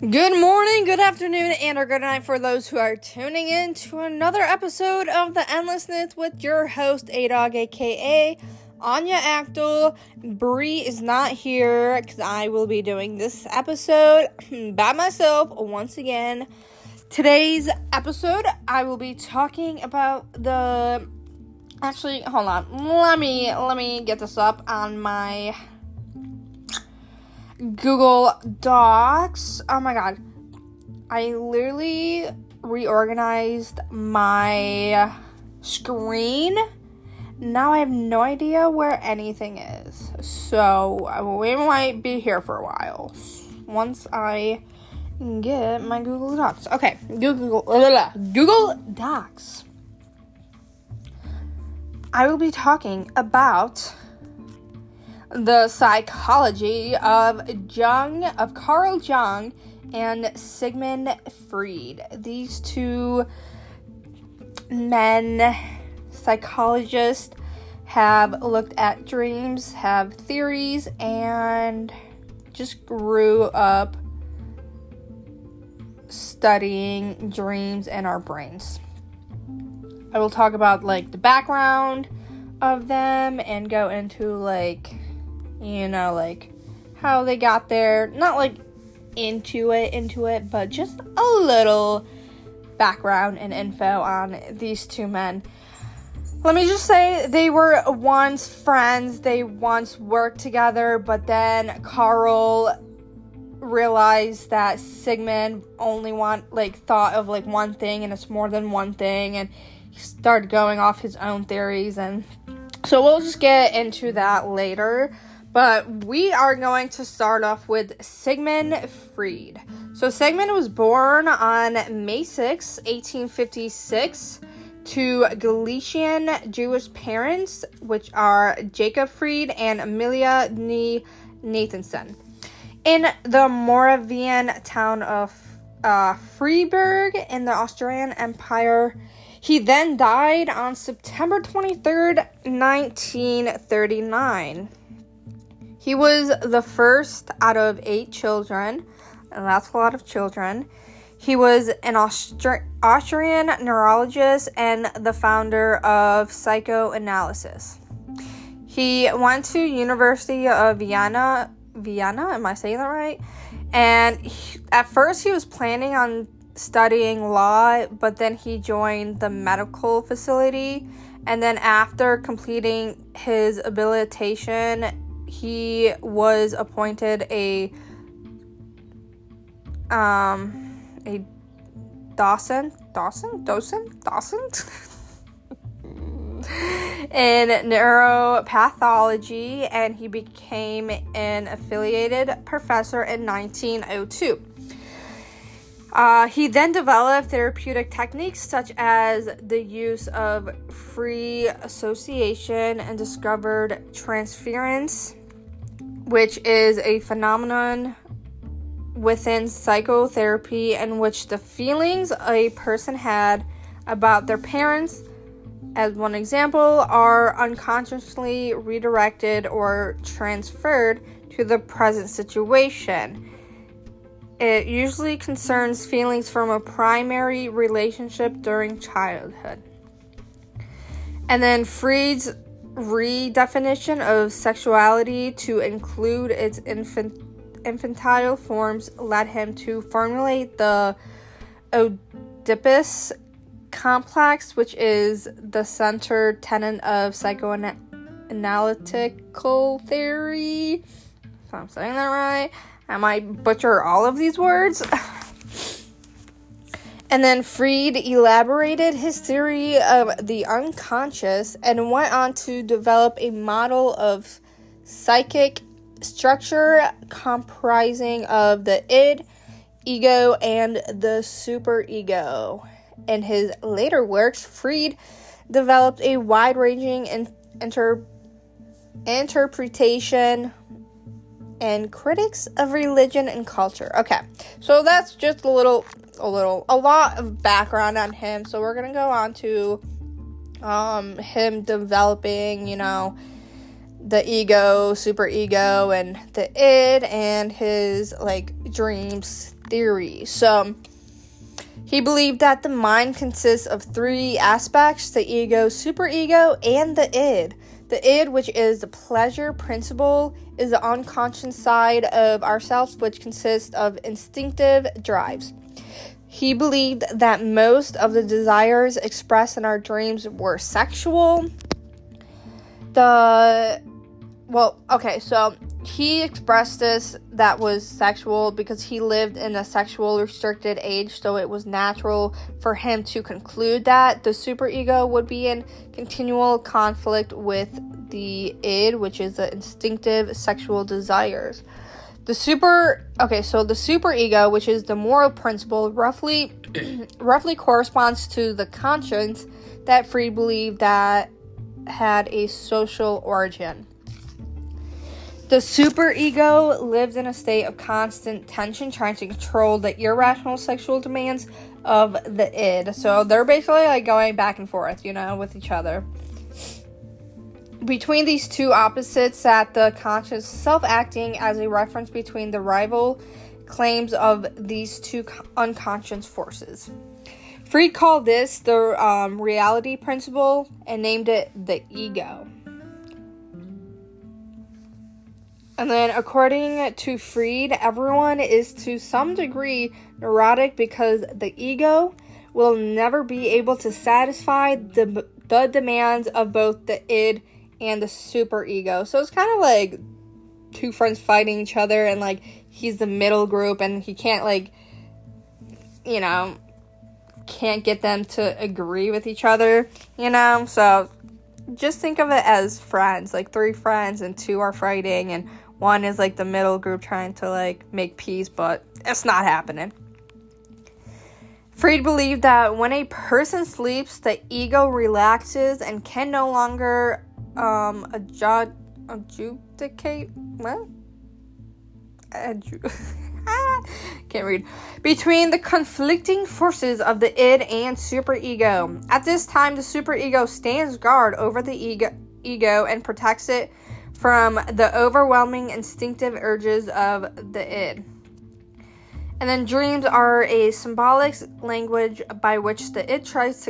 Good morning, good afternoon, and or good night for those who are tuning in to another episode of The Endlessness with your host, A Dog, aka Anya Achtyl. Bree is not here because I will be doing this episode by myself once again. Today's episode, I will be talking about the. Actually, hold on. Let me let me get this up on my Google Docs. Oh my god. I literally reorganized my screen. Now I have no idea where anything is. So we might be here for a while. Once I get my Google Docs. Okay, Google Google Docs. I will be talking about the psychology of Jung, of Carl Jung and Sigmund Freud. These two men, psychologists, have looked at dreams, have theories, and just grew up studying dreams and our brains. I will talk about like the background of them and go into like you know, like how they got there. Not like into it, into it, but just a little background and info on these two men. Let me just say they were once friends, they once worked together, but then Carl realized that Sigmund only want like thought of like one thing and it's more than one thing and he started going off his own theories and so we'll just get into that later. But we are going to start off with Sigmund Freud. So, Sigmund was born on May 6, 1856, to Galician Jewish parents, which are Jacob Freud and Amelia Nee Nathanson, in the Moravian town of uh, Freiberg in the Austrian Empire. He then died on September 23rd, 1939. He was the first out of eight children, and that's a lot of children. He was an Austri- Austrian neurologist and the founder of psychoanalysis. He went to University of Vienna. Vienna, am I saying that right? And he, at first, he was planning on studying law, but then he joined the medical facility. And then, after completing his habilitation he was appointed a um a Dawson Dawson Dawson Dawson in neuropathology and he became an affiliated professor in 1902. Uh, he then developed therapeutic techniques such as the use of free association and discovered transference which is a phenomenon within psychotherapy in which the feelings a person had about their parents, as one example, are unconsciously redirected or transferred to the present situation. It usually concerns feelings from a primary relationship during childhood. And then Freud's redefinition of sexuality to include its infant, infantile forms led him to formulate the Oedipus complex, which is the center tenet of psychoanalytical theory. If I'm saying that right, I might butcher all of these words. And then Freud elaborated his theory of the unconscious and went on to develop a model of psychic structure comprising of the id, ego, and the superego. In his later works, Freud developed a wide ranging inter- interpretation and critics of religion and culture. Okay, so that's just a little a little a lot of background on him. So we're gonna go on to um him developing, you know, the ego, super ego, and the id, and his like dreams, theory. So, he believed that the mind consists of three aspects the ego, super ego, and the id. The id, which is the pleasure principle, is the unconscious side of ourselves, which consists of instinctive drives. He believed that most of the desires expressed in our dreams were sexual. The well, okay, so he expressed this that was sexual because he lived in a sexual restricted age, so it was natural for him to conclude that the superego would be in continual conflict with the id, which is the instinctive sexual desires. The super okay, so the superego, which is the moral principle, roughly roughly corresponds to the conscience that Freud believed that had a social origin. The superego lives in a state of constant tension, trying to control the irrational sexual demands of the id. So they're basically like going back and forth, you know, with each other. Between these two opposites, that the conscious self acting as a reference between the rival claims of these two unconscious forces. Freud called this the um, reality principle and named it the ego. And then, according to Freud, everyone is to some degree neurotic because the ego will never be able to satisfy the, the demands of both the id and the super ego. So it's kind of like two friends fighting each other, and like he's the middle group, and he can't, like, you know, can't get them to agree with each other, you know? So just think of it as friends, like three friends, and two are fighting, and one is like the middle group trying to like make peace, but it's not happening. Freud believed that when a person sleeps, the ego relaxes and can no longer um, adjudicate. What? Adju- Can't read. Between the conflicting forces of the id and superego. At this time, the superego stands guard over the ego, ego and protects it from the overwhelming instinctive urges of the id. And then dreams are a symbolic language by which the id tries to